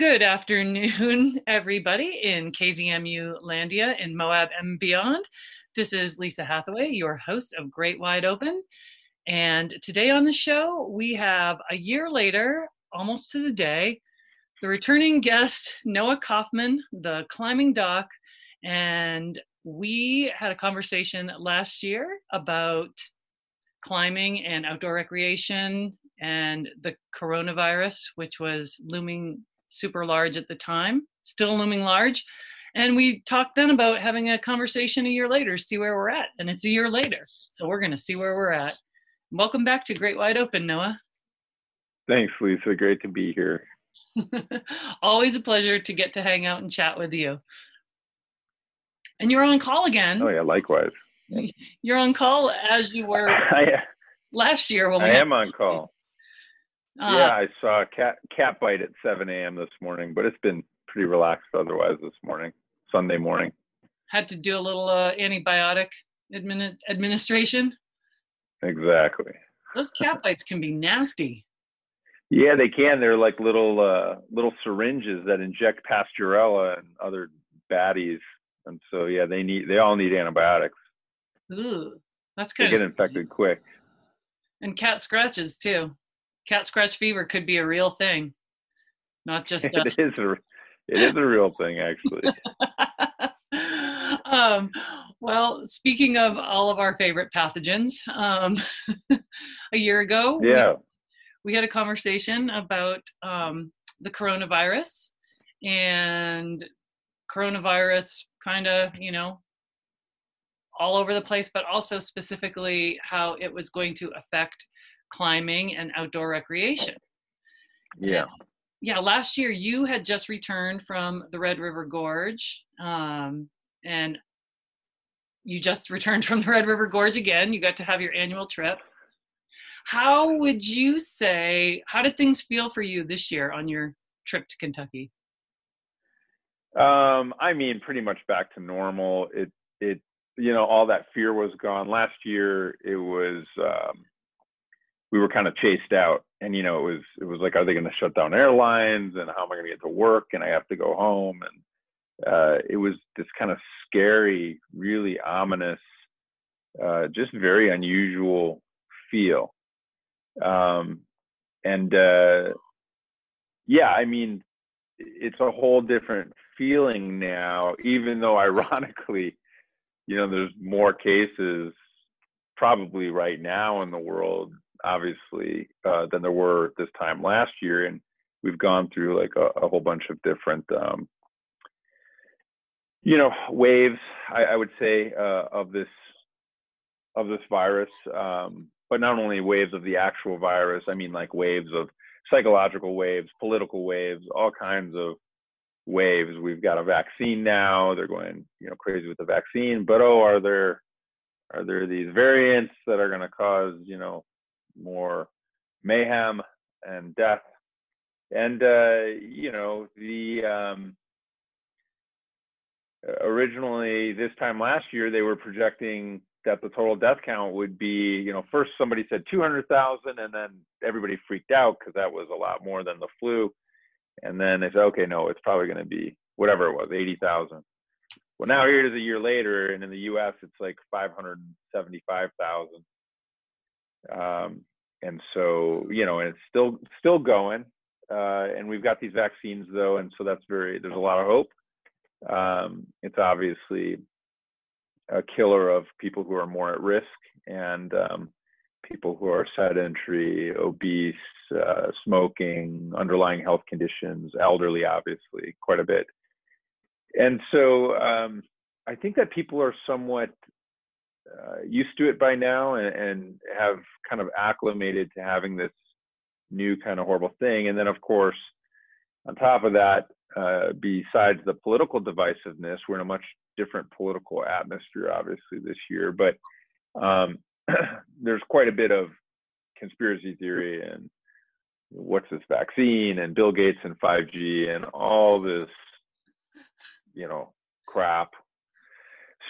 Good afternoon, everybody in KZMU Landia, in Moab and beyond. This is Lisa Hathaway, your host of Great Wide Open. And today on the show, we have a year later, almost to the day, the returning guest, Noah Kaufman, the climbing doc. And we had a conversation last year about climbing and outdoor recreation and the coronavirus, which was looming super large at the time, still looming large. And we talked then about having a conversation a year later, see where we're at. And it's a year later. So we're going to see where we're at. Welcome back to Great Wide Open, Noah. Thanks, Lisa. Great to be here. Always a pleasure to get to hang out and chat with you. And you're on call again. Oh, yeah, likewise. You're on call as you were I, last year when I am on call. Uh, yeah, I saw a cat cat bite at 7 a.m. this morning, but it's been pretty relaxed otherwise this morning, Sunday morning. Had to do a little uh, antibiotic admin- administration. Exactly. Those cat bites can be nasty. Yeah, they can. They're like little uh, little syringes that inject Pasteurella and other baddies, and so yeah, they need they all need antibiotics. Ooh, that's kind they of get infected quick. And cat scratches too cat scratch fever could be a real thing, not just. A... it is a, it is a real thing actually. um, well, speaking of all of our favorite pathogens, um, a year ago, yeah, we, we had a conversation about um, the coronavirus and coronavirus kind of, you know, all over the place, but also specifically how it was going to affect climbing and outdoor recreation. Yeah. yeah, last year you had just returned from the Red River Gorge, um, and you just returned from the Red River Gorge again. You got to have your annual trip. How would you say, how did things feel for you this year on your trip to Kentucky? Um, I mean, pretty much back to normal. It, it, you know, all that fear was gone. Last year, it was, um, we were kind of chased out. And you know it was it was like are they going to shut down airlines? And how am i going to get to work? And i have to go home. And uh, it was this kind of scary really ominous uh, just very unusual feel. Um, and uh, yeah i mean it's a whole different feeling now even though ironically you know there's more cases probably right now in the world obviously uh, than there were this time last year, and we've gone through like a, a whole bunch of different, um, you know, waves. I, I would say uh, of this of this virus, um, but not only waves of the actual virus. I mean, like waves of psychological waves, political waves, all kinds of waves. We've got a vaccine now. They're going, you know, crazy with the vaccine. But oh, are there are there these variants that are going to cause, you know, more mayhem and death. And uh, you know, the um, originally this time last year they were projecting that the total death count would be, you know, first somebody said 200,000 and then everybody freaked out because that was a lot more than the flu. And then they said, okay, no, it's probably going to be whatever it was, 80,000. Well, now here it is a year later, and in the U.S. it's like 575,000. Um, and so you know, and it's still still going. Uh, and we've got these vaccines though, and so that's very there's a lot of hope. Um, it's obviously a killer of people who are more at risk and um, people who are sedentary, obese, uh, smoking, underlying health conditions, elderly, obviously, quite a bit. And so um, I think that people are somewhat uh, used to it by now and, and have kind of acclimated to having this new kind of horrible thing. And then, of course, on top of that, uh, besides the political divisiveness, we're in a much different political atmosphere, obviously, this year. But um, there's quite a bit of conspiracy theory and what's this vaccine and Bill Gates and 5G and all this, you know, crap.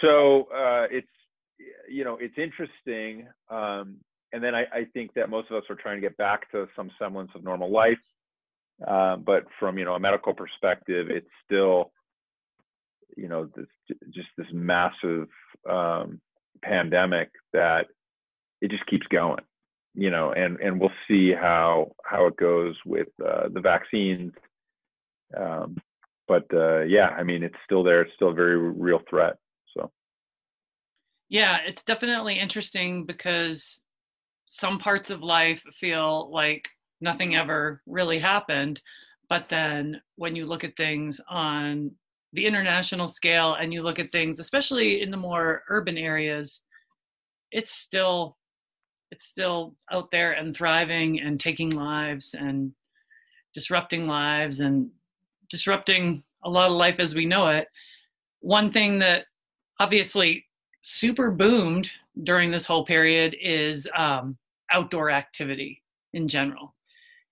So uh, it's you know, it's interesting. Um, and then I, I, think that most of us are trying to get back to some semblance of normal life. Uh, but from you know a medical perspective, it's still you know this just this massive um, pandemic that it just keeps going. You know, and and we'll see how how it goes with uh, the vaccines. Um, but uh, yeah, I mean, it's still there. It's still a very real threat. Yeah, it's definitely interesting because some parts of life feel like nothing ever really happened. But then when you look at things on the international scale and you look at things, especially in the more urban areas, it's still it's still out there and thriving and taking lives and disrupting lives and disrupting a lot of life as we know it. One thing that obviously super boomed during this whole period is um, outdoor activity in general.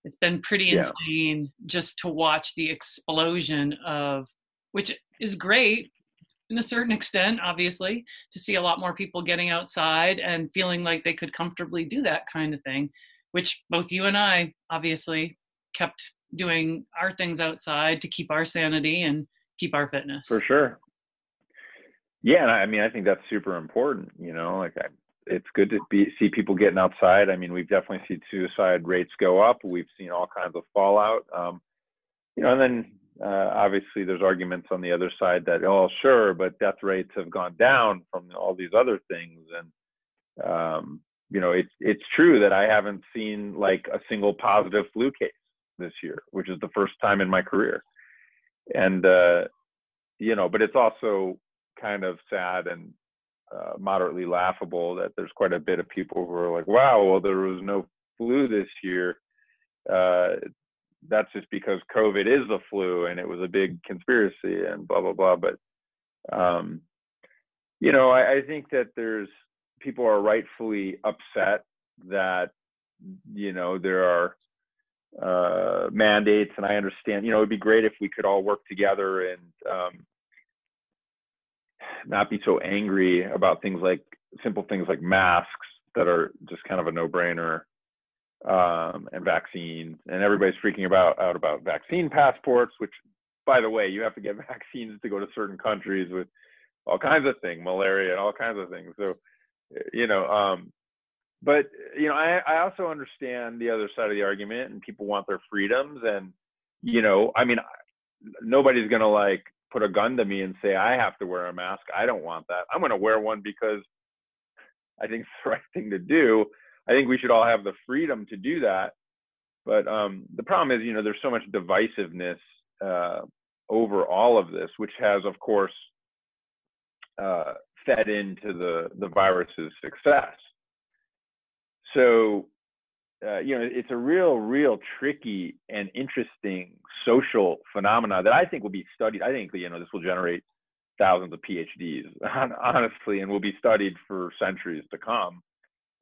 It's been pretty yeah. insane just to watch the explosion of, which is great in a certain extent, obviously, to see a lot more people getting outside and feeling like they could comfortably do that kind of thing, which both you and I obviously kept doing our things outside to keep our sanity and keep our fitness. For sure. Yeah, I mean, I think that's super important. You know, like I, it's good to be see people getting outside. I mean, we've definitely seen suicide rates go up. We've seen all kinds of fallout. Um, you know, and then uh, obviously there's arguments on the other side that oh sure, but death rates have gone down from all these other things. And um, you know, it's it's true that I haven't seen like a single positive flu case this year, which is the first time in my career. And uh, you know, but it's also kind of sad and uh, moderately laughable that there's quite a bit of people who are like, wow, well, there was no flu this year. Uh, that's just because COVID is the flu and it was a big conspiracy and blah, blah, blah. But, um, you know, I, I think that there's people are rightfully upset that, you know, there are uh, mandates and I understand, you know, it'd be great if we could all work together and, um, not be so angry about things like simple things like masks that are just kind of a no-brainer um, and vaccines. And everybody's freaking about out about vaccine passports which by the way you have to get vaccines to go to certain countries with all kinds of things malaria and all kinds of things. So you know um, but you know I, I also understand the other side of the argument and people want their freedoms and you know i mean nobody's gonna like put a gun to me and say I have to wear a mask. I don't want that. I'm going to wear one because I think it's the right thing to do. I think we should all have the freedom to do that. But um, the problem is, you know, there's so much divisiveness uh, over all of this, which has, of course, uh, fed into the the virus's success. So uh, you know, it's a real, real tricky and interesting social phenomena that I think will be studied. I think, you know, this will generate thousands of PhDs, honestly, and will be studied for centuries to come.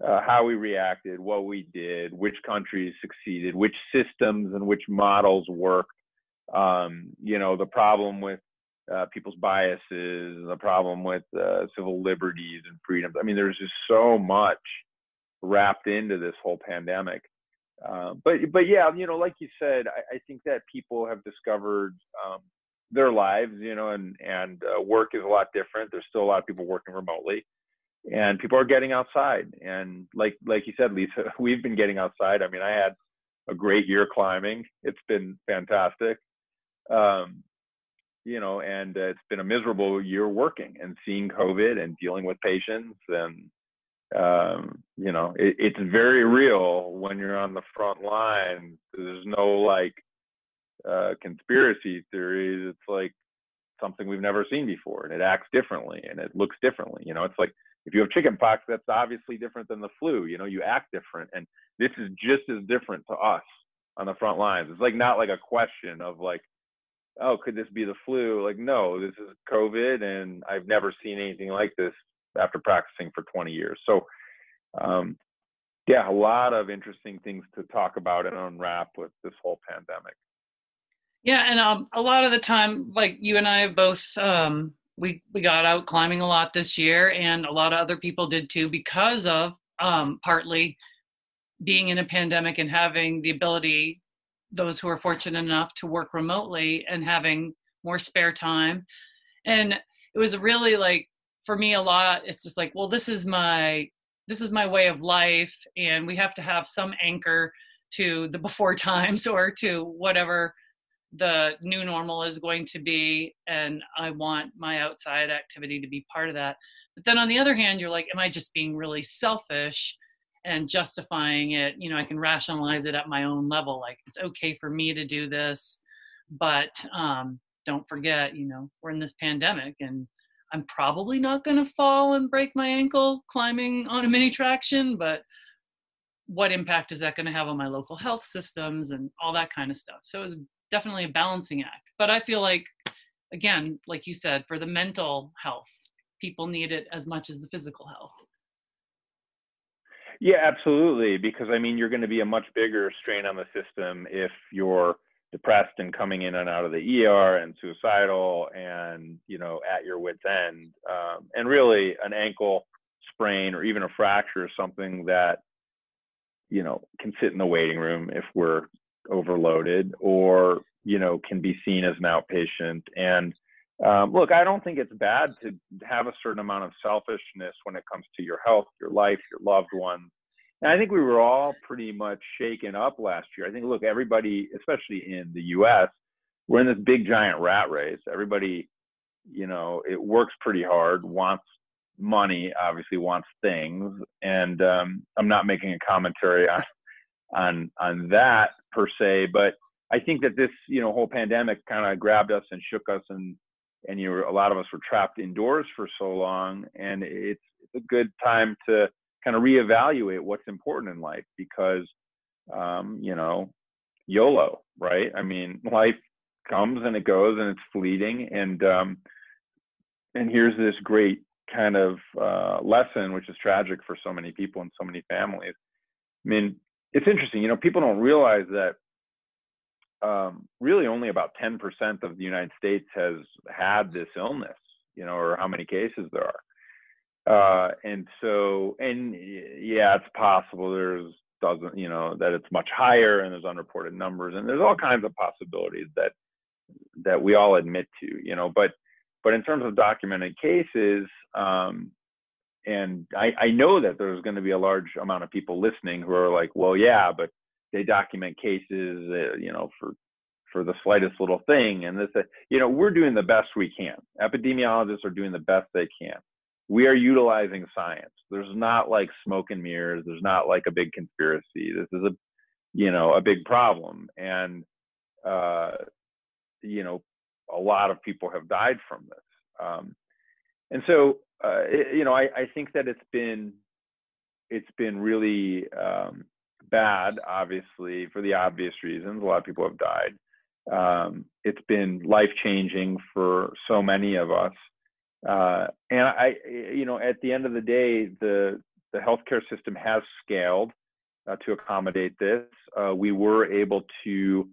Uh, how we reacted, what we did, which countries succeeded, which systems and which models worked. Um, you know, the problem with uh, people's biases, the problem with uh, civil liberties and freedoms. I mean, there's just so much wrapped into this whole pandemic. Uh, but but yeah, you know, like you said, I, I think that people have discovered um, their lives, you know, and and uh, work is a lot different. There's still a lot of people working remotely, and people are getting outside. And like like you said, Lisa, we've been getting outside. I mean, I had a great year climbing. It's been fantastic. Um, you know, and uh, it's been a miserable year working and seeing COVID and dealing with patients and um, you know, it, it's very real when you're on the front line. There's no like uh, conspiracy theories. It's like something we've never seen before, and it acts differently and it looks differently. You know, it's like if you have chickenpox, that's obviously different than the flu. You know, you act different, and this is just as different to us on the front lines. It's like not like a question of like, oh, could this be the flu? Like, no, this is COVID, and I've never seen anything like this after practicing for 20 years. So, um, yeah, a lot of interesting things to talk about and unwrap with this whole pandemic. Yeah, and um, a lot of the time, like you and I both, um, we we got out climbing a lot this year, and a lot of other people did too, because of um, partly being in a pandemic and having the ability those who are fortunate enough to work remotely and having more spare time. And it was really like for me a lot it's just like well this is my this is my way of life and we have to have some anchor to the before times or to whatever the new normal is going to be and i want my outside activity to be part of that. But then on the other hand you're like am i just being really selfish and justifying it? You know i can rationalize it at my own level like it's okay for me to do this but um, don't forget you know we're in this pandemic and i'm probably not going to fall and break my ankle climbing on a mini traction but what impact is that going to have on my local health systems and all that kind of stuff? So it's definitely a balancing act. But i feel like again like you said for the mental health people need it as much as the physical health. Yeah absolutely because i mean you're going to be a much bigger strain on the system if you're depressed and coming in and out of the er and suicidal and you know at your wits end um, and really an ankle sprain or even a fracture is something that you know can sit in the waiting room if we're overloaded or you know can be seen as an outpatient. And um, look i don't think it's bad to have a certain amount of selfishness when it comes to your health your life your loved ones and i think we were all pretty much shaken up last year. I think look everybody especially in the us we're in this big giant rat race. Everybody you know it works pretty hard wants money obviously wants things. And um, i'm not making a commentary on on on that per se but i think that this you know whole pandemic kind of grabbed us and shook us and and you know a lot of us were trapped indoors for so long. And it's it's a good time to kind of reevaluate what's important in life because um, you know yolo right i mean life comes and it goes and it's fleeting and um, and here's this great kind of uh, lesson, which is tragic for so many people and so many families. I mean, it's interesting. You know, people don't realize that um, really only about 10% of the United States has had this illness. You know, or how many cases there are. Uh, and so, and yeah, it's possible there's doesn't, you know, that it's much higher and there's unreported numbers and there's all kinds of possibilities that that we all admit to, you know, but but in terms of documented cases, um, and I, I know that there's going to be a large amount of people listening who are like, well, yeah, but they document cases, uh, you know, for for the slightest little thing, and this, uh, you know, we're doing the best we can. Epidemiologists are doing the best they can. We are utilizing science. There's not like smoke and mirrors. There's not like a big conspiracy. This is a, you know, a big problem, and uh, you know, a lot of people have died from this. Um, and so, uh, it, you know, I, I, think that it's been it's been really um, bad, obviously, for the obvious reasons. A lot of people have died. Um, it's been life changing for so many of us. Uh, and I, you know, at the end of the day, the the healthcare system has scaled uh, to accommodate this. Uh, we were able to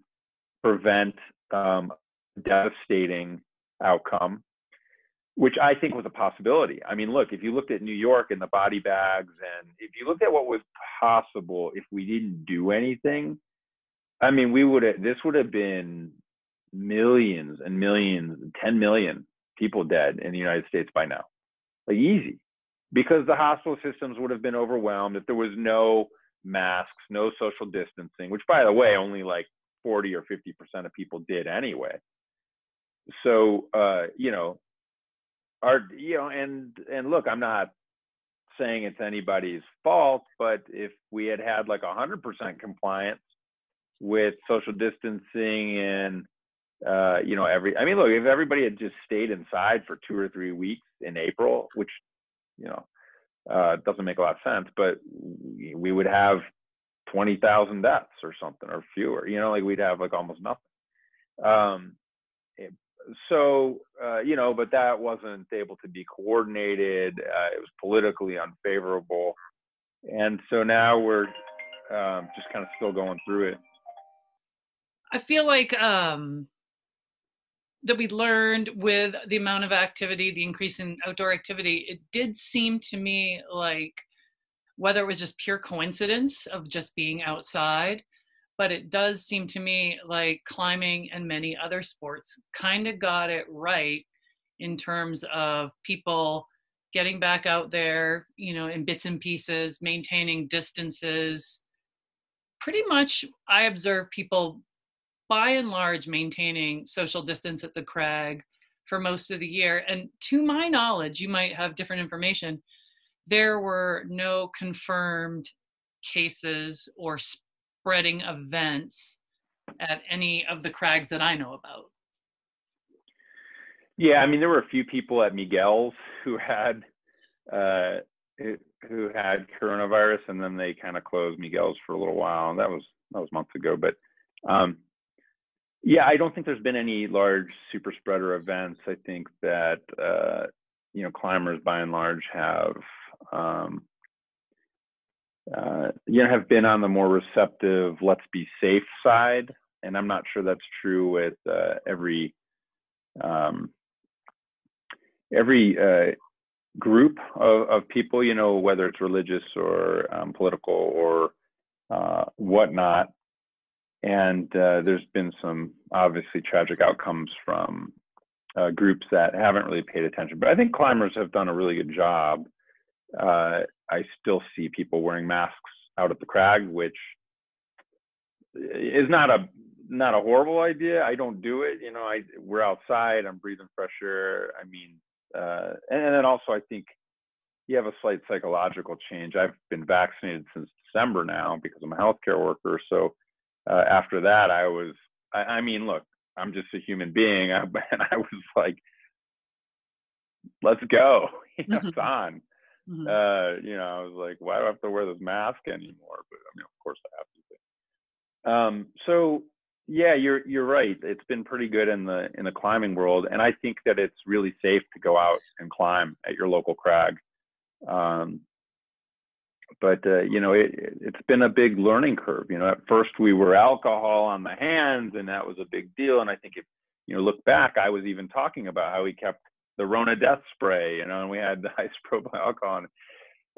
prevent um, devastating outcome, which I think was a possibility. I mean, look, if you looked at New York and the body bags, and if you looked at what was possible if we didn't do anything, I mean, we would this would have been millions and millions, 10 million people dead in the United States by now. Like easy. Because the hospital systems would have been overwhelmed if there was no masks, no social distancing, which by the way, only like 40 or 50% of people did anyway so uh, you know, our you know, and and look, I'm not saying it's anybody's fault, but if we had had like 100% compliance with social distancing and uh, you know every I mean look if everybody had just stayed inside for two or three weeks in April, which you know uh, doesn't make a lot of sense, but we would have 20,000 deaths or something or fewer. You know, like we'd have like almost nothing. Um, so uh, you know, but that wasn't able to be coordinated. Uh, it was politically unfavorable, and so now we're um, just kind of still going through it. I feel like um, that we learned with the amount of activity, the increase in outdoor activity. It did seem to me like whether it was just pure coincidence of just being outside but it does seem to me like climbing and many other sports kind of got it right in terms of people getting back out there, you know, in bits and pieces, maintaining distances. Pretty much, I observe people by and large maintaining social distance at the crag for most of the year. And to my knowledge, you might have different information. There were no confirmed cases or spreading events at any of the crags that I know about. Yeah, I mean, there were a few people at Miguel's who had uh, who had coronavirus, and then they kind of closed Miguel's for a little while. That was that was months ago, but um, yeah, I don't think there's been any large super spreader events. I think that uh, you know climbers by and large have um, uh, you know have been on the more receptive, let's be safe side, and I'm not sure that's true with uh, every um, every uh, group of, of people. You know whether it's religious or um, political or uh, whatnot and uh, there's been some obviously tragic outcomes from uh, groups that haven't really paid attention. But I think climbers have done a really good job. Uh, I still see people wearing masks out at the crag, which is not a not a horrible idea. I don't do it. You know, I we're outside. I'm breathing fresh air. I mean, uh, and, and then also I think you have a slight psychological change. I've been vaccinated since December now because I'm a healthcare worker, so uh, after that, I was, I, I, mean, look, I'm just a human being. I, and I was like, let's go. You know, mm-hmm. it's on. Mm-hmm. Uh, you know, I was like, why do I have to wear this mask anymore? But I mean, of course I have to. Um, so yeah, you're you're right. It's been pretty good in the in the climbing world, and I think that it's really safe to go out and climb at your local crag. Um, but uh, you know it, it's been a big learning curve. You know at first we were alcohol on the hands and that was a big deal. And i think if you know look back i was even talking about how we kept the rona death spray you know and we had the isopropyl alcohol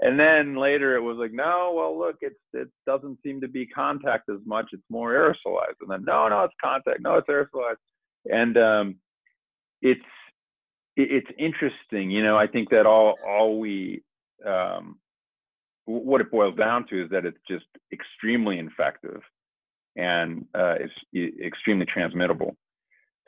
and then later it was like no well look it's it doesn't seem to be contact as much. It's more aerosolized. And then no no it's contact. No it's aerosolized. And um it's it's interesting. You know i think that all all we um what it boils down to is that it's just extremely infective and uh, it's extremely transmittable.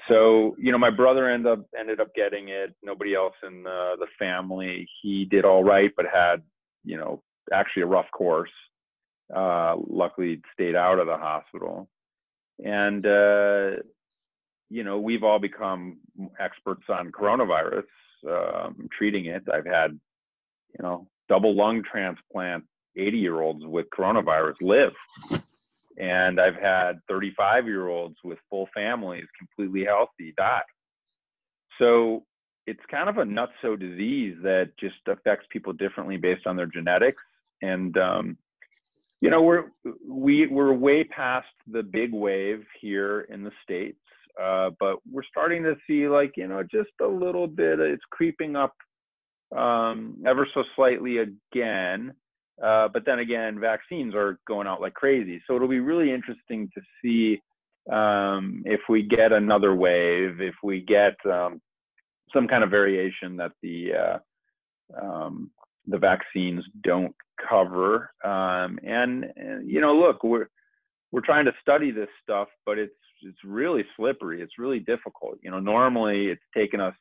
So, you know, my brother ended up ended up getting it. Nobody else in the, the family. He did all right, but had, you know, actually a rough course. Uh, luckily, stayed out of the hospital, and uh, you know, we've all become experts on coronavirus, um, treating it. I've had, you know, double lung transplant 80 year olds with coronavirus live. And I've had 35 year olds with full families, completely healthy, die. So it's kind of a nutso disease that just affects people differently based on their genetics. And, um, you know, we're, we, we're way past the big wave here in the States. Uh, but we're starting to see like, you know, just a little bit, it's creeping up um, ever so slightly again. Uh, but then again, vaccines are going out like crazy. So it'll be really interesting to see um, if we get another wave, if we get um, some kind of variation that the uh, um, the vaccines don't cover. Um, and, you know, look, we're we're trying to study this stuff, but it's it's really slippery. It's really difficult. You know, normally it's taken us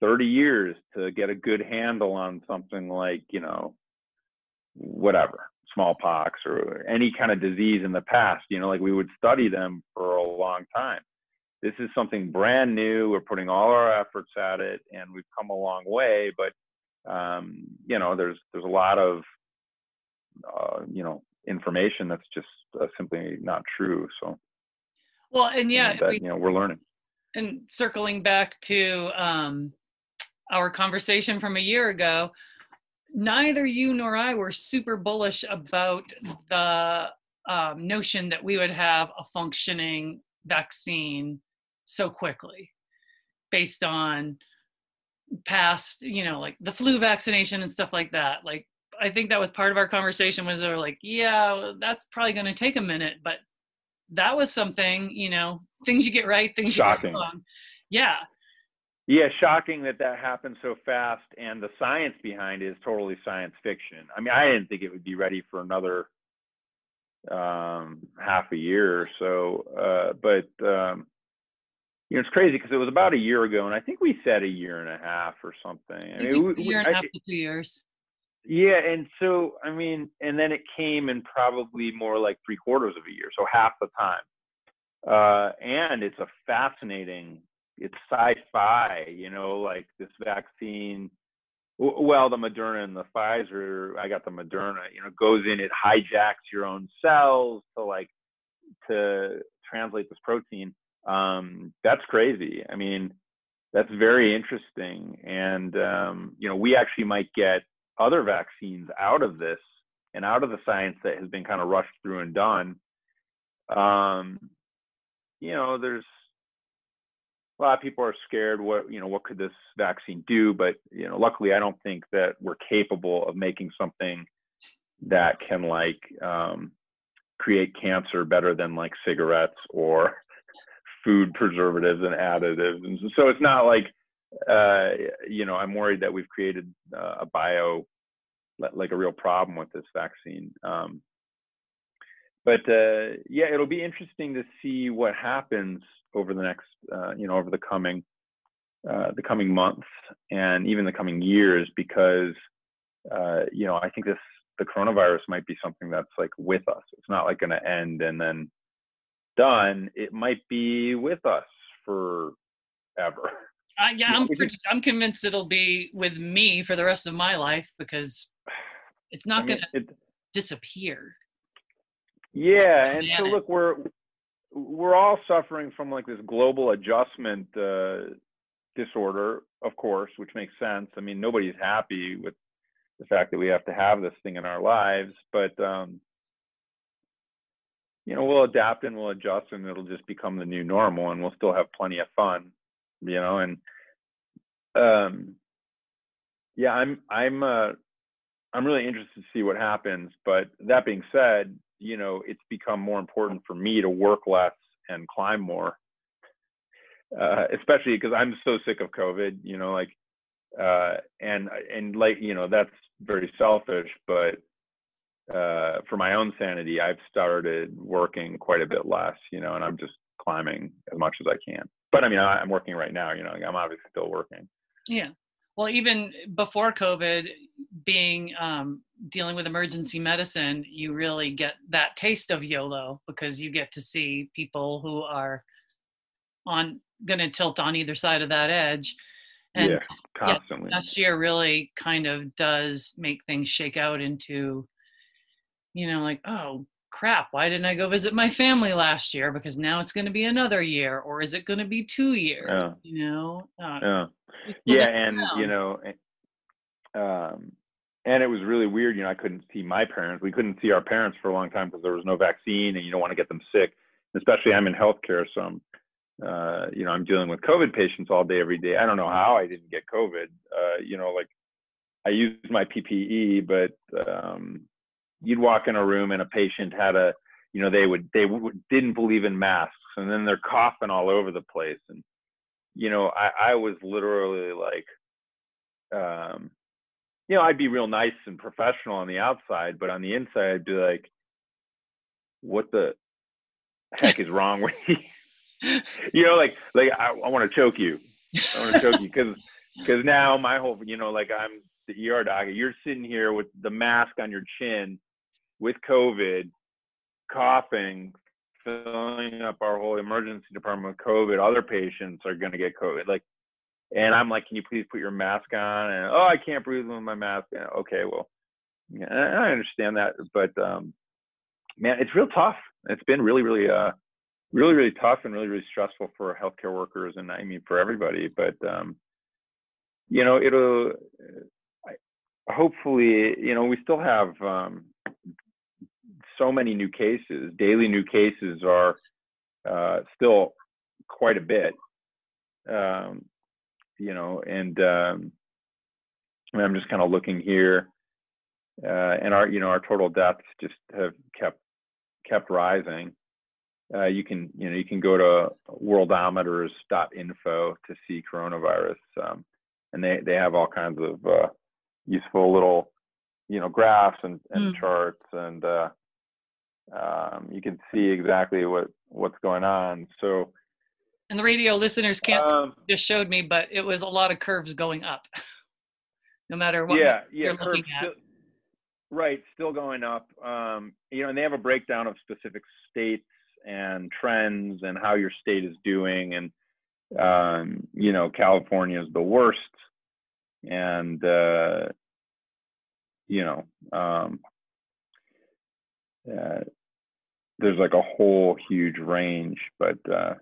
30 years to get a good handle on something like, you know, whatever, smallpox or any kind of disease in the past, you know, like we would study them for a long time. This is something brand new. We're putting all our efforts at it and we've come a long way, but um, you know, there's there's a lot of uh, you know, information that's just uh, simply not true. So well, and yeah, that, we, you know, we're learning. And circling back to um, our conversation from a year ago, neither you nor I were super bullish about the um, notion that we would have a functioning vaccine so quickly based on past, you know, like the flu vaccination and stuff like that. Like, I think that was part of our conversation was they were like, yeah, that's probably going to take a minute, but that was something, you know, things you get right, things Shocking. you get wrong. Yeah. Yeah, shocking that that happened so fast, and the science behind it is totally science fiction. I mean, I didn't think it would be ready for another um, half a year or so, uh, but um, you know, it's crazy because it was about a year ago, and I think we said a year and a half or something. I mean, a year and a half to two years. Yeah, and so I mean, and then it came in probably more like three quarters of a year, so half the time. Uh, and it's a fascinating, it's sci-fi, you know, like this vaccine. Well, the Moderna and the Pfizer, I got the Moderna. You know, goes in, it hijacks your own cells to like to translate this protein. Um, that's crazy. I mean, that's very interesting, and um, you know, we actually might get other vaccines out of this and out of the science that has been kind of rushed through and done. Um, you know, there's a lot of people are scared. What you know, what could this vaccine do? But you know, luckily, I don't think that we're capable of making something that can like um, create cancer better than like cigarettes or food preservatives and additives. And so it's not like uh, you know, I'm worried that we've created uh, a bio, like a real problem with this vaccine. Um, but uh, yeah, it'll be interesting to see what happens over the next, uh, you know, over the coming, uh, the coming months and even the coming years, because uh, you know, I think this the coronavirus might be something that's like with us. It's not like going to end and then done. It might be with us forever. Uh, yeah, I'm pretty. I'm convinced it'll be with me for the rest of my life because it's not I mean, going to disappear. Yeah, and so look, we're we're all suffering from like this global adjustment uh, disorder, of course, which makes sense. I mean, nobody's happy with the fact that we have to have this thing in our lives, but um, you know, we'll adapt and we'll adjust, and it'll just become the new normal, and we'll still have plenty of fun, you know, and um, yeah, I'm I'm uh, I'm really interested to see what happens. But that being said, you know, it's become more important for me to work less and climb more, uh, especially because I'm so sick of COVID. You know, like, uh, and and like you know, that's very selfish, but uh, for my own sanity, I've started working quite a bit less. You know, and I'm just climbing as much as I can. But I mean, I, I'm working right now. You know, I'm obviously still working. Yeah. Well, even before COVID, being um, dealing with emergency medicine, you really get that taste of YOLO because you get to see people who are on going to tilt on either side of that edge. And yeah, constantly. Yeah, last year really kind of does make things shake out into, you know, like, oh, crap, why didn't I go visit my family last year? Because now it's going to be another year, or is it going to be two years? Yeah. You know? Uh, yeah. Yeah. And, down. you know, um, and it was really weird. You know, I couldn't see my parents. We couldn't see our parents for a long time because there was no vaccine and you don't want to get them sick. Especially I'm in healthcare, so I'm, uh, you know, I'm dealing with COVID patients all day, every day. I don't know how I didn't get COVID. Uh, you know, like I used my PPE, but um, you'd walk in a room and a patient had a, you know, they would they w- didn't believe in masks, and then they're coughing all over the place, and you know, I, I was literally like, um, you know, I'd be real nice and professional on the outside, but on the inside, I'd be like, what the heck is wrong with you? you know, like, like I, I want to choke you. I want to choke you because, because now my whole, you know, like I'm the ER doc. You're sitting here with the mask on your chin, with COVID, coughing, filling up our whole emergency department with COVID. Other patients are going to get COVID. Like, and I'm like, can you please put your mask on? And oh, I can't breathe with my mask. And, okay, well, yeah, I understand that, but um, man, it's real tough. It's been really, really, uh, really, really tough and really, really stressful for healthcare workers, and I mean for everybody. But um, you know, it'll hopefully, you know, we still have um, so many new cases. Daily new cases are uh, still quite a bit, um, you know, and um, I'm just kind of looking here, uh, and our, you know, our total deaths just have kept kept rising. uh, you can you know you can go to worldometers.info to see coronavirus, um, and they they have all kinds of uh, useful little you know graphs and, and mm. charts, and uh, um, you can see exactly what what's going on. So. And the radio listeners can't um, just showed me, but it was a lot of curves going up, no matter what yeah, yeah, you're looking at. Still, right, still going up. Um, you know, and they have a breakdown of specific states and trends and how your state is doing. And, um, you know, California is the worst. And, uh, you know, um, uh, there's like a whole huge range, but, uh,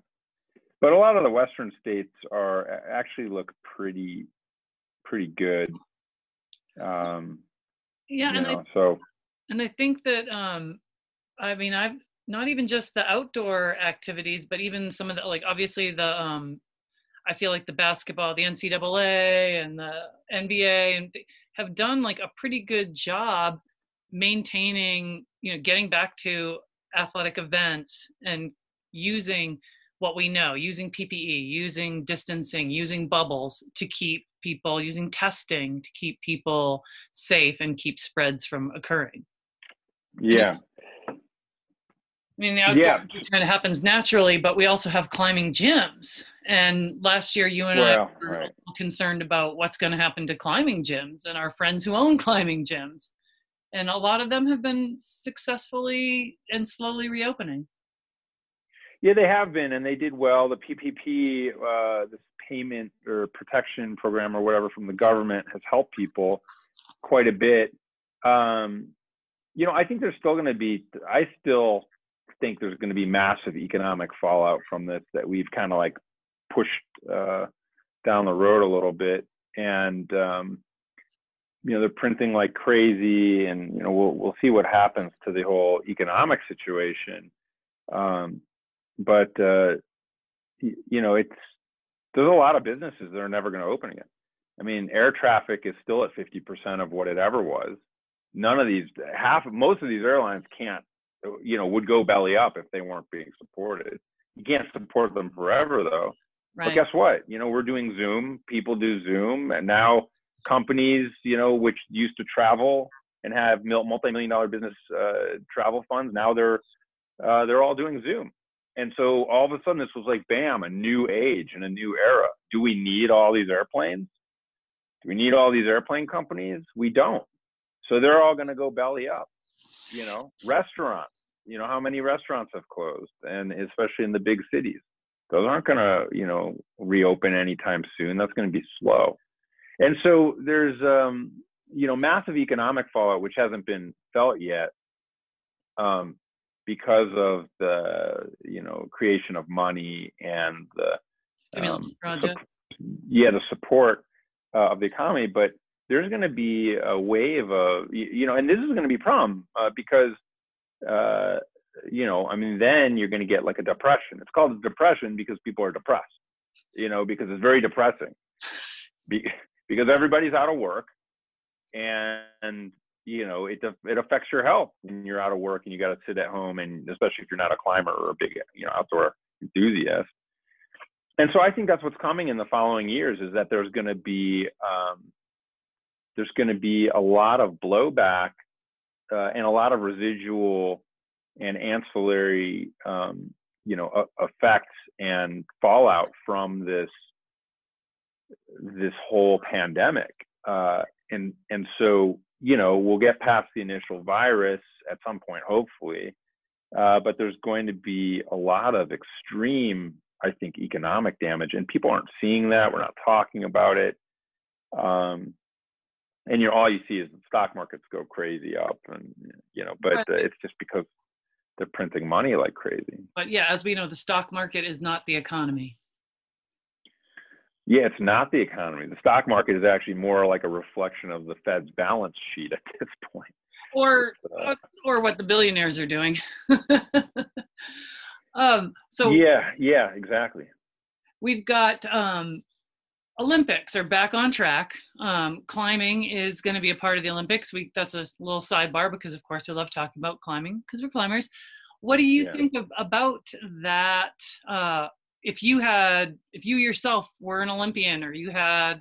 but a lot of the Western states are actually look pretty, pretty good. Um, yeah. And know, I, so, and I think that, um, I mean, I've not even just the outdoor activities, but even some of the like obviously the um I feel like the basketball, the NCAA and the NBA and have done like a pretty good job maintaining, you know, getting back to athletic events and using what we know, using PPE, using distancing, using bubbles to keep people, using testing to keep people safe and keep spreads from occurring. Yeah. I mean, the outdoor yeah. kind of happens naturally, but we also have climbing gyms. And last year, you and well, I were right. concerned about what's going to happen to climbing gyms and our friends who own climbing gyms. And a lot of them have been successfully and slowly reopening. Yeah, they have been, and they did well. The PPP, uh, this payment or protection program or whatever from the government, has helped people quite a bit. Um, you know, I think there's still going to be. I still think there's going to be massive economic fallout from this that we've kind of like pushed uh, down the road a little bit. And um, you know they're printing like crazy, and you know we'll we'll see what happens to the whole economic situation. Um, but uh, you know it's there's a lot of businesses that are never going to open again. I mean, air traffic is still at 50% of what it ever was. None of these, half, most of these airlines can't you know, would go belly up if they weren't being supported. You can't support them forever though. Right. But guess what? You know, we're doing Zoom. People do Zoom, and now companies, you know, which used to travel and have multi-million dollar business uh, travel funds, now they're uh, they're all doing Zoom. And so all of a sudden, this was like, bam, a new age and a new era. Do we need all these airplanes? Do we need all these airplane companies? We don't. So they're all going to go belly up you know, restaurants. You know, how many restaurants have closed, and especially in the big cities, those aren't going to, you know, reopen anytime soon. That's going to be slow. And so there's, um, you know, massive economic fallout which hasn't been felt yet, um, because of the, you know, creation of money and the um, yeah, the support uh, of the economy, but there's going to be a wave of you know and this is going to be a problem uh, because uh, you know i mean then you're going to get like a depression. It's called a depression because people are depressed you know because it's very depressing. Be- because everybody's out of work and you know it it affects your health when you're out of work and you got to sit at home and especially if you're not a climber or a big you know outdoor enthusiast. And so i think that's what's coming in the following years is that there's going to be um, there's going to be a lot of blowback uh, and a lot of residual and ancillary, um, you know, effects and fallout from this this whole pandemic. Uh, and and so you know we'll get past the initial virus at some point, hopefully. Uh, but there's going to be a lot of extreme, I think, economic damage, and people aren't seeing that. We're not talking about it. Um, and you know all you see is the stock markets go crazy up and you know but uh, it's just because they're printing money like crazy but yeah as we know the stock market is not the economy yeah it's not the economy the stock market is actually more like a reflection of the fed's balance sheet at this point or uh, or what the billionaires are doing um so yeah yeah exactly we've got um Olympics are back on track. Um, climbing is going to be a part of the Olympics. We that's a little sidebar because, of course, we love talking about climbing because we're climbers. what do you Yeah. think of, about that uh, if you had if you yourself were an olympian or you had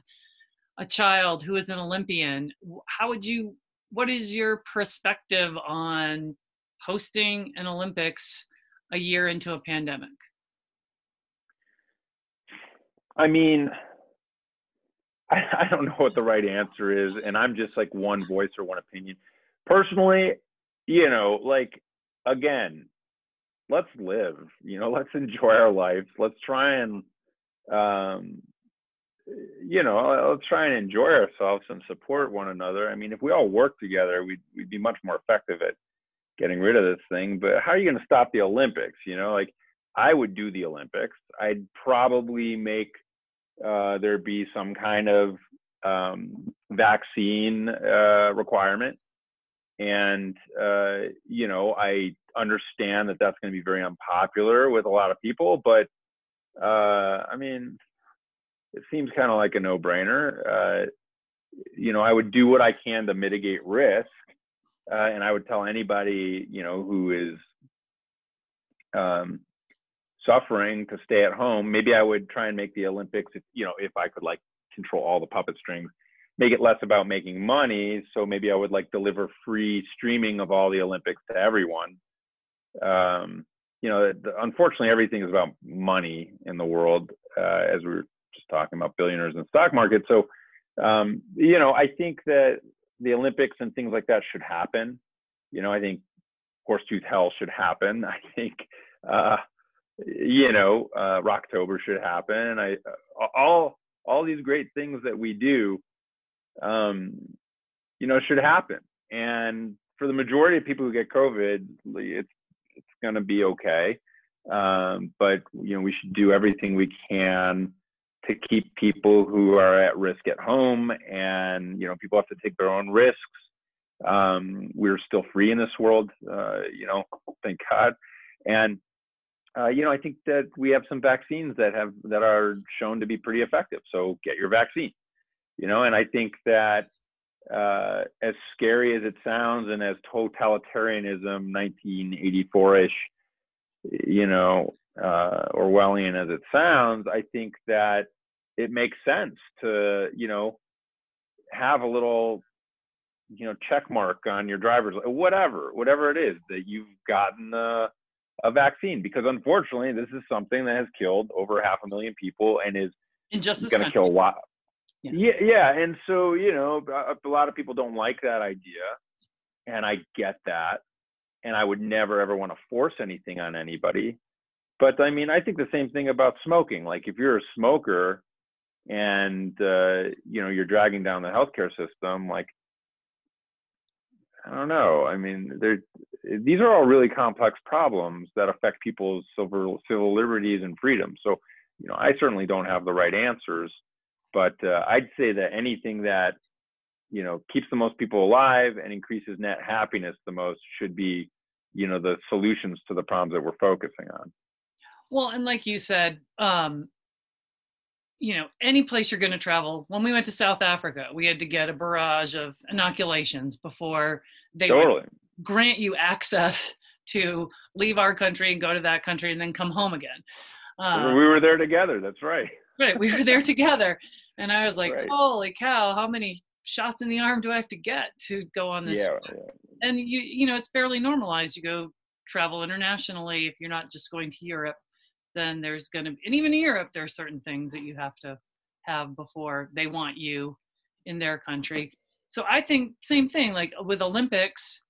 a child who is an olympian how would you what is your perspective on hosting an olympics a year into a pandemic I mean, I, I don't know what the right answer is, and I'm just like one voice or one opinion. Personally, you know, like again, let's live. You know, let's enjoy our lives. Let's try and, um, you know, let's try and enjoy ourselves and support one another. I mean, if we all work together, we'd we'd be much more effective at getting rid of this thing. But how are you going to stop the Olympics? You know, like I would do the Olympics. I'd probably make uh, there be some kind of um, vaccine uh, requirement. And, uh, you know, I understand that that's going to be very unpopular with a lot of people, but uh, I mean, it seems kind of like a no brainer. Uh, you know, I would do what I can to mitigate risk. Uh, and I would tell anybody, you know, who is um, suffering to stay at home, maybe I would try and make the Olympics, if, you know, if I could like control all the puppet strings, make it less about making money. So maybe I would like deliver free streaming of all the Olympics to everyone. Um, you know, unfortunately, everything is about money in the world, uh, as we were just talking about billionaires the stock market. So, um, you know, I think that the Olympics and things like that should happen. You know, I think horse tooth Hell should happen. I think, uh, you know, uh, Rocktober should happen. I all all these great things that we do, um, you know, should happen. And for the majority of people who get COVID, it's it's going to be okay. Um, but you know, we should do everything we can to keep people who are at risk at home, and you know, people have to take their own risks. Um, we're still free in this world, uh, you know, thank God. And uh, you know, I think that we have some vaccines that have that are shown to be pretty effective. So get your vaccine. You know, and I think that uh, as scary as it sounds, and as totalitarianism, 1984ish, you know, uh, Orwellian as it sounds, I think that it makes sense to, you know, have a little, you know, check mark on your driver's, whatever, whatever it is that you've gotten a, a vaccine, because unfortunately, this is something that has killed over half a million people and is in just this going to kill a lot. Yeah. Yeah, yeah, and so you know, a, a lot of people don't like that idea, and I get that, and I would never ever want to force anything on anybody. But I mean, I think the same thing about smoking. Like, if you're a smoker, and uh, you know you're dragging down the healthcare system, like I don't know. I mean, these are all really complex problems that affect people's civil civil liberties and freedoms. So, you know, I certainly don't have the right answers, but uh, I'd say that anything that you know keeps the most people alive and increases net happiness the most should be, you know, the solutions to the problems that we're focusing on. Well, and like you said, um, you know, any place you're going to travel. When we went to South Africa, we had to get a barrage of inoculations before they would grant you access to leave our country and go to that country and then come home again. Um, we were there together. That's right. right, we were there together, and I was like, Right. "Holy cow! How many shots in the arm do I have to get to go on this?" Yeah. And you, you know, it's fairly normalized. You go travel internationally if you're not just going to Europe. Then there's going to, and even in Europe, there are certain things that you have to have before they want you in their country. So I think same thing. Like with Olympics,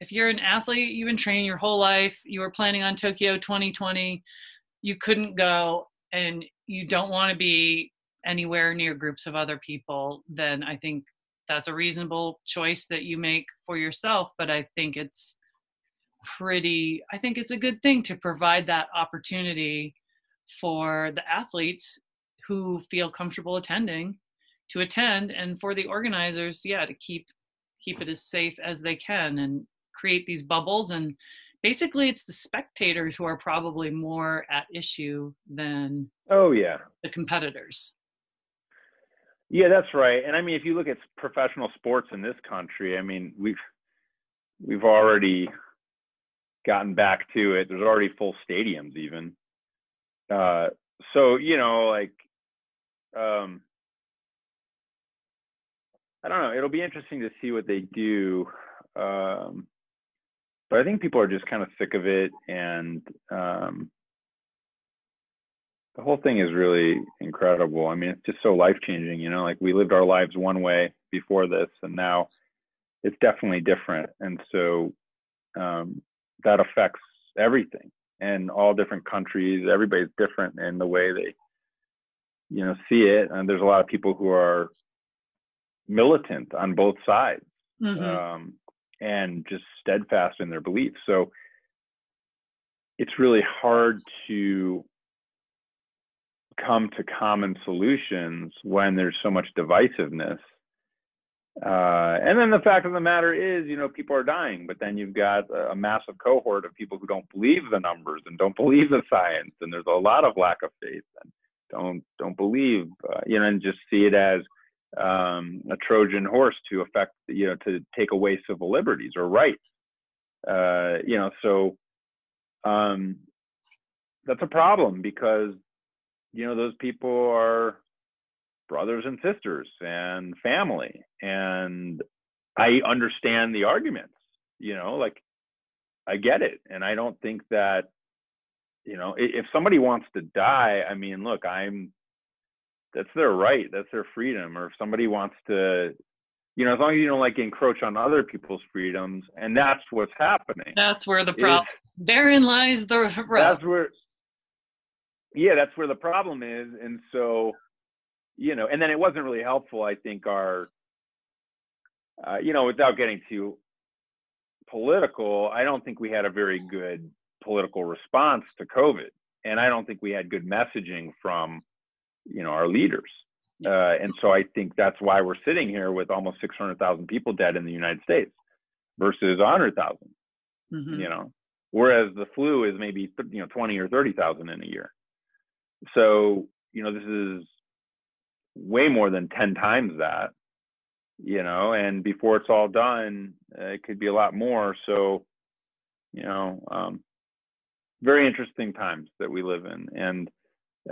if you're an athlete, you've been training your whole life, you were planning on Tokyo 2020, you couldn't go, and you don't want to be anywhere near groups of other people, then I think that's a reasonable choice that you make for yourself. But I think it's pretty, I think it's a good thing to provide that opportunity for the athletes who feel comfortable attending to attend and for the organizers yeah to keep keep it as safe as they can and create these bubbles and basically it's the spectators who are probably more at issue than Oh yeah. the competitors Yeah, that's right. And I mean, if you look at professional sports in this country, I mean, we've we've already gotten back to it. There's already full stadiums even. Uh, so you know, like, um, I don't know. It'll be interesting to see what they do. Um, but I think people are just kind of sick of it, and um, the whole thing is really incredible. I mean, it's just so life changing. You know, like we lived our lives one way before this, and now it's definitely different. And so um, that affects everything and all different countries. Everybody's different in the way they, you know, see it. And there's a lot of people who are militant on both sides mm-hmm. um, and just steadfast in their beliefs. So it's really hard to come to common solutions when there's so much divisiveness uh, and then the fact of the matter is, you know, people are dying, but then you've got a massive cohort of people who don't believe the numbers and don't believe the science, and there's a lot of lack of faith and don't don't believe, uh, you know, and just see it as um, a Trojan horse to affect, you know, to take away civil liberties or rights. Uh, you know, so um, that's a problem because you know those people are brothers and sisters and family. And i understand the arguments you know like i get it. And i don't think that you know if somebody wants to die i mean look i'm that's their right that's their freedom. Or if somebody wants to you know as long as you don't like encroach on other people's freedoms and that's what's happening. That's where the problem therein lies the rub. that's where yeah that's where the problem is and so you know, and then it wasn't really helpful. I think our, uh, you know, without getting too political, I don't think we had a very good political response to COVID, and I don't think we had good messaging from, you know, our leaders. Uh, and so I think that's why we're sitting here with almost 600,000 people dead in the United States versus 100,000. Mm-hmm. You know, whereas the flu is maybe you know 20 or 30,000 in a year. So you know, this is way more than 10 times that you know and before it's all done uh, it could be a lot more. So you know um, very interesting times that we live in. And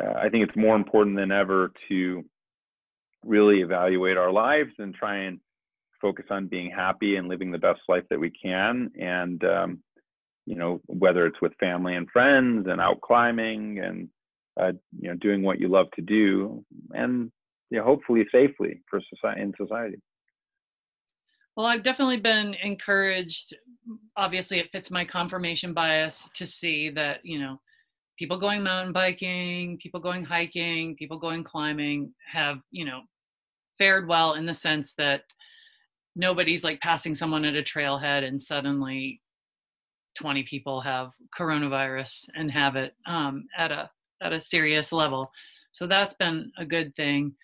uh, i think it's more important than ever to really evaluate our lives and try and focus on being happy and living the best life that we can. And um, you know whether it's with family and friends and out climbing and uh, you know doing what you love to do and you know, hopefully safely for society in society. Well, I've definitely been encouraged. Obviously, it fits my confirmation bias to see that, you know, people going mountain biking, people going hiking, people going climbing have, you know, fared well in the sense that nobody's like passing someone at a trailhead and suddenly 20 people have coronavirus and have it um, at a at a serious level. So that's been a good thing.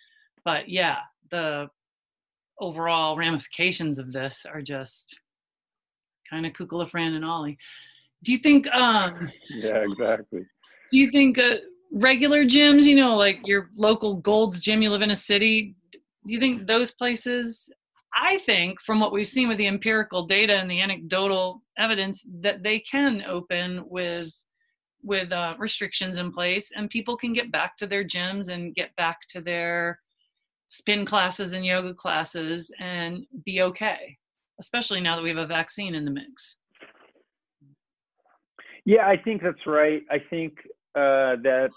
But yeah the overall ramifications of this are just kind of kukla fran and ollie. Do you think um yeah exactly. do you think uh, regular gyms you know like your local gold's gym you live in a city do you think those places i think from what we've seen with the empirical data and the anecdotal evidence that they can open with with uh, restrictions in place and people can get back to their gyms and get back to their spin classes and yoga classes and be okay, especially now that we have a vaccine in the mix. Yeah, I think that's right. I think uh, that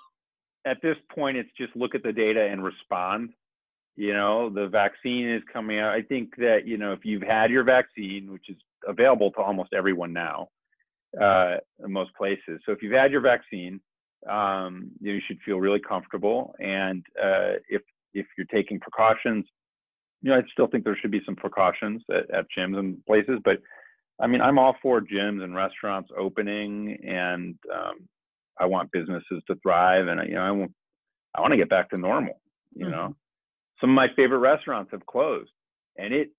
at this point, it's just look at the data and respond. You know, the vaccine is coming out. I think that, you know, if you've had your vaccine, which is available to almost everyone now, uh, in most places. So if you've had your vaccine, um, you should feel really comfortable. And uh, if if you're taking precautions, you know, I still think there should be some precautions at, at gyms and places. But I mean, I'm all for gyms and restaurants opening, and um, I want businesses to thrive, and you know, I want I want to get back to normal. You mm-hmm. know, some of my favorite restaurants have closed, and it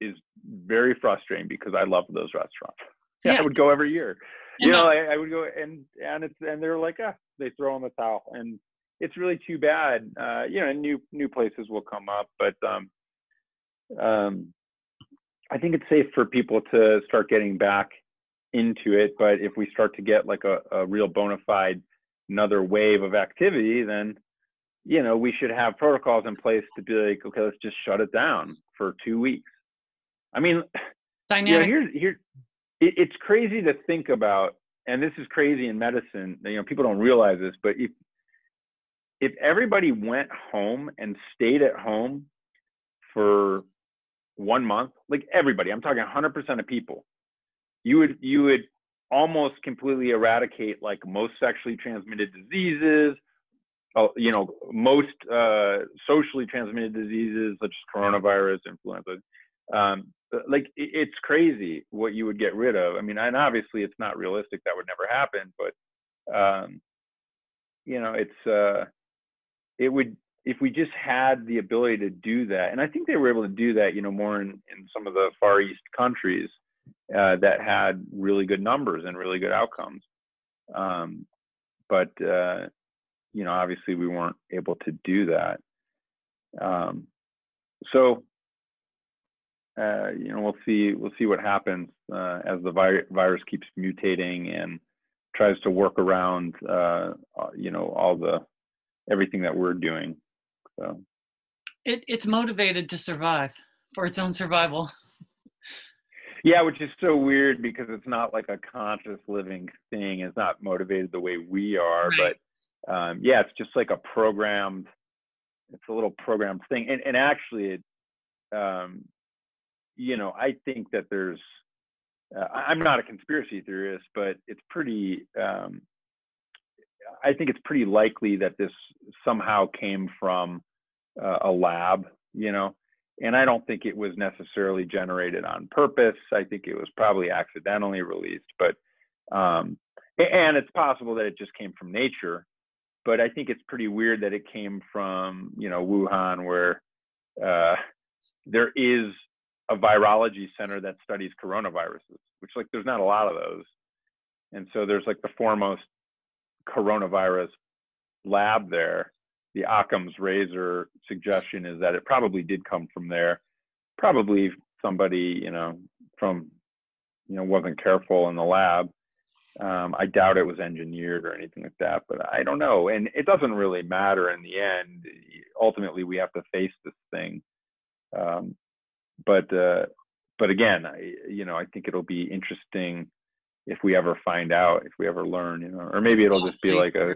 is very frustrating because I love those restaurants. Yeah, yeah. I would go every year. You know, I, I, would go and and it's and they're like, ah, they throw in the towel, and it's really too bad. Uh, you know, new new places will come up, but um, um, I think it's safe for people to start getting back into it. But if we start to get like a, a real bona fide another wave of activity, then you know we should have protocols in place to be like, okay, let's just shut it down for two weeks. I mean, dynamic. You know, here's here, it, it's crazy to think about, and this is crazy in medicine. You know, people don't realize this, but if if everybody went home and stayed at home for one month, like everybody, I'm talking 100% of people, you would you would almost completely eradicate like most sexually transmitted diseases, uh, you know, most uh, socially transmitted diseases such as coronavirus, influenza. Um, like it's crazy what you would get rid of. I mean, and obviously it's not realistic; that would never happen. But um, you know, it's uh, it would if we just had the ability to do that, and I think they were able to do that, you know, more in, in some of the Far East countries uh, that had really good numbers and really good outcomes. Um, but uh, you know, obviously, we weren't able to do that. Um, so uh, you know, we'll see we'll see what happens uh, as the vi- virus keeps mutating and tries to work around uh, uh you know all the everything that we're doing. So it, it's motivated to survive for its own survival. Yeah, which is so weird because it's not like a conscious living thing. It's not motivated the way we are, right. but um, yeah, it's just like a programmed. It's a little programmed thing, and and actually, it, um, you know, I think that there's. Uh, I'm not a conspiracy theorist, but it's pretty. Um, I think it's pretty likely that this somehow came from uh, a lab, you know, and I don't think it was necessarily generated on purpose. I think it was probably accidentally released, but um, and it's possible that it just came from nature. But I think it's pretty weird that it came from you know Wuhan, where uh, there is a virology center that studies coronaviruses, which like there's not a lot of those, and so there's like the foremost coronavirus lab there, the Occam's razor suggestion is that it probably did come from there. Probably somebody, you know, from, you know, wasn't careful in the lab. Um, I doubt it was engineered or anything like that, but I don't know. And it doesn't really matter in the end. Ultimately, we have to face this thing. Um, but uh, but again, I, you know, I think it'll be interesting if we ever find out, if we ever learn, you know, or maybe it'll just be like a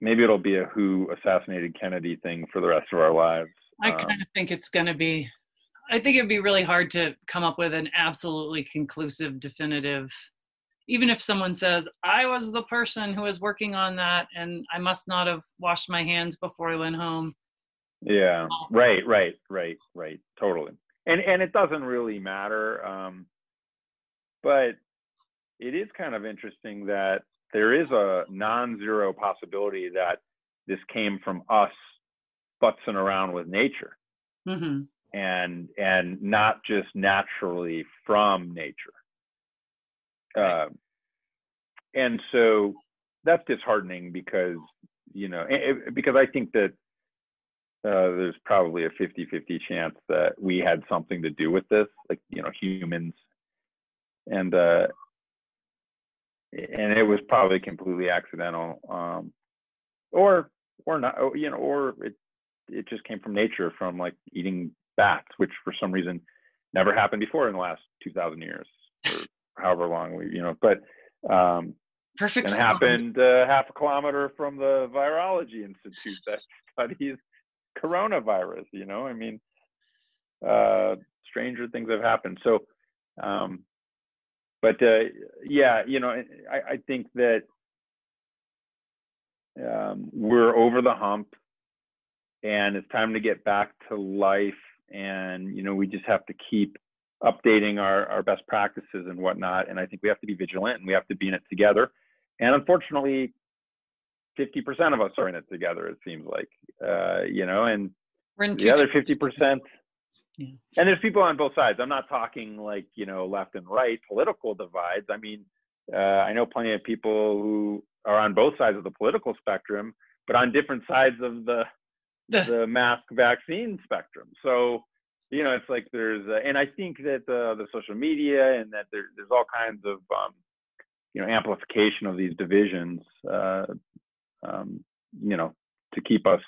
maybe it'll be a who assassinated Kennedy thing for the rest of our lives. I um, kind of think it's going to be. I think it'd be really hard to come up with an absolutely conclusive, definitive. Even if someone says, I was the person who was working on that and I must not have washed my hands before I went home. Yeah, right, right, right, right. Totally. And and it doesn't really matter. Um, but it is kind of interesting that there is a non-zero possibility that this came from us futzing around with nature mm-hmm. and and not just naturally from nature uh, and so that's disheartening because you know it, because i think that uh, there's probably a 50-50 chance that we had something to do with this like you know humans and uh, and it was probably completely accidental, um, or or not, oh, you know, or it it just came from nature, from like eating bats, which for some reason never happened before in the last two thousand years, or however long we, you know, but um, perfect. And happened uh, half a kilometer from the Virology Institute that studies coronavirus. You know, I mean, uh, stranger things have happened. So, um, but uh, yeah, you know, I, I think that um, we're over the hump, and it's time to get back to life. And you know, we just have to keep updating our our best practices and whatnot. And I think we have to be vigilant, and we have to be in it together. And unfortunately, 50% of us are in it together. It seems like, uh, you know, and the other 50% yeah. And there's people on both sides. I'm not talking like, you know, left and right political divides. I mean, uh, I know plenty of people who are on both sides of the political spectrum, but on different sides of the the, the mask vaccine spectrum. So, you know, it's like there's, uh, and I think that the the social media and that there, there's all kinds of, um, you know, amplification of these divisions, uh, um, you know, to keep us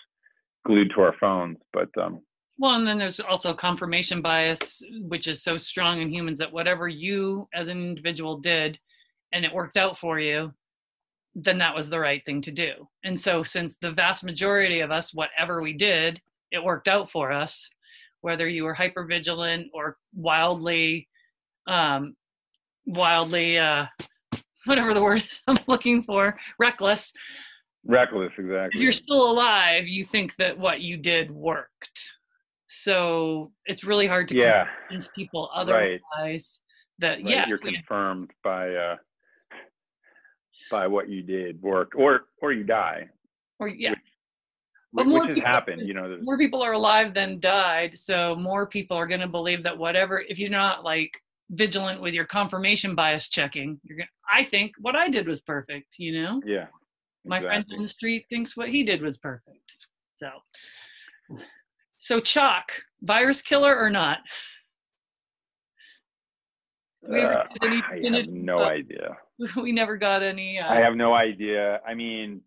glued to our phones. But um, well, and then there's also confirmation bias, which is so strong in humans that whatever you as an individual did, and it worked out for you, then that was the right thing to do. And so, since the vast majority of us, whatever we did, it worked out for us, whether you were hyper vigilant or wildly, um, wildly, uh, whatever the word is I'm looking for, reckless. Reckless, exactly. If you're still alive, you think that what you did worked. So it's really hard to yeah. convince people otherwise right. that right. yeah, you're confirmed by uh, by what you did work or or you die or yeah which, but more which has happened you know more people are alive than died so more people are going to believe that whatever if you're not like vigilant with your confirmation bias checking you're going to i think what i did was perfect you know yeah my friend on the street thinks what he did was perfect so so chalk virus killer or not we uh, I have no uh, idea. We never got any. Uh, I have no idea. I mean,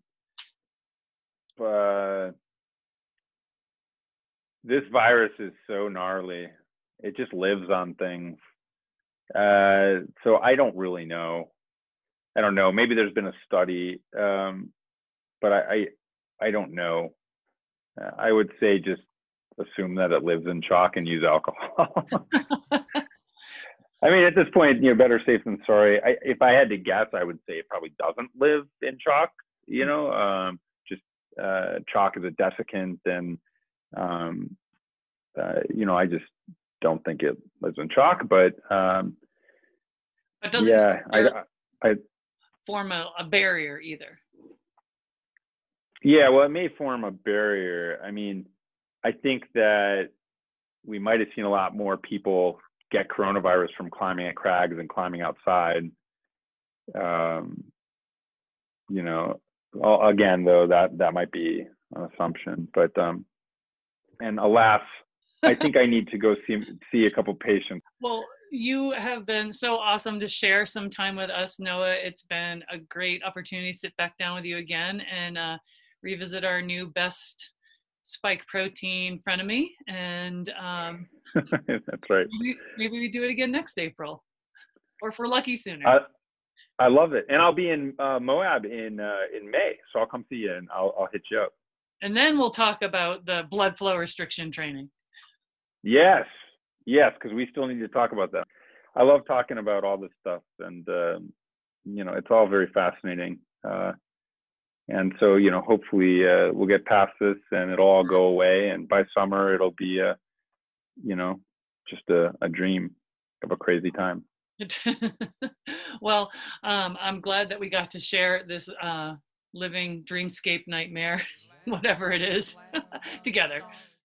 uh, this virus is so gnarly. It just lives on things. Uh, so I don't really know. I don't know. Maybe there's been a study, um, but I, I, I don't know. Uh, I would say just assume that it lives in chalk and use alcohol. I mean, at this point, you know, better safe than sorry. I, if I had to guess, I would say it probably doesn't live in chalk. You know, um, just uh, chalk is a desiccant, and um, uh, you know, I just don't think it lives in chalk. But um, but doesn't yeah, I, I, form a, a barrier either. Yeah, well, it may form a barrier. I mean, I think that we might have seen a lot more people get coronavirus from climbing at crags and climbing outside. Um, you know, again though that that might be an assumption, but um, and alas, I think I need to go see see a couple patients. Well, you have been so awesome to share some time with us, Noah. It's been a great opportunity to sit back down with you again and uh, revisit our new best spike protein frenemy and um, that's right. maybe, maybe, we do it again next april or if we're lucky sooner. Uh, i love it. And i'll be in uh, moab in uh, in may so i'll come see you and I'll, I'll hit you up. And then we'll talk about the blood flow restriction training. Yes yes because we still need to talk about that. I love talking about all this stuff and um, you know it's all very fascinating uh, and so you know hopefully uh, we'll get past this and it'll all go away and by summer it'll be a you know just a, a dream of a crazy time. Well um, i'm glad that we got to share this uh, living dreamscape nightmare whatever it is together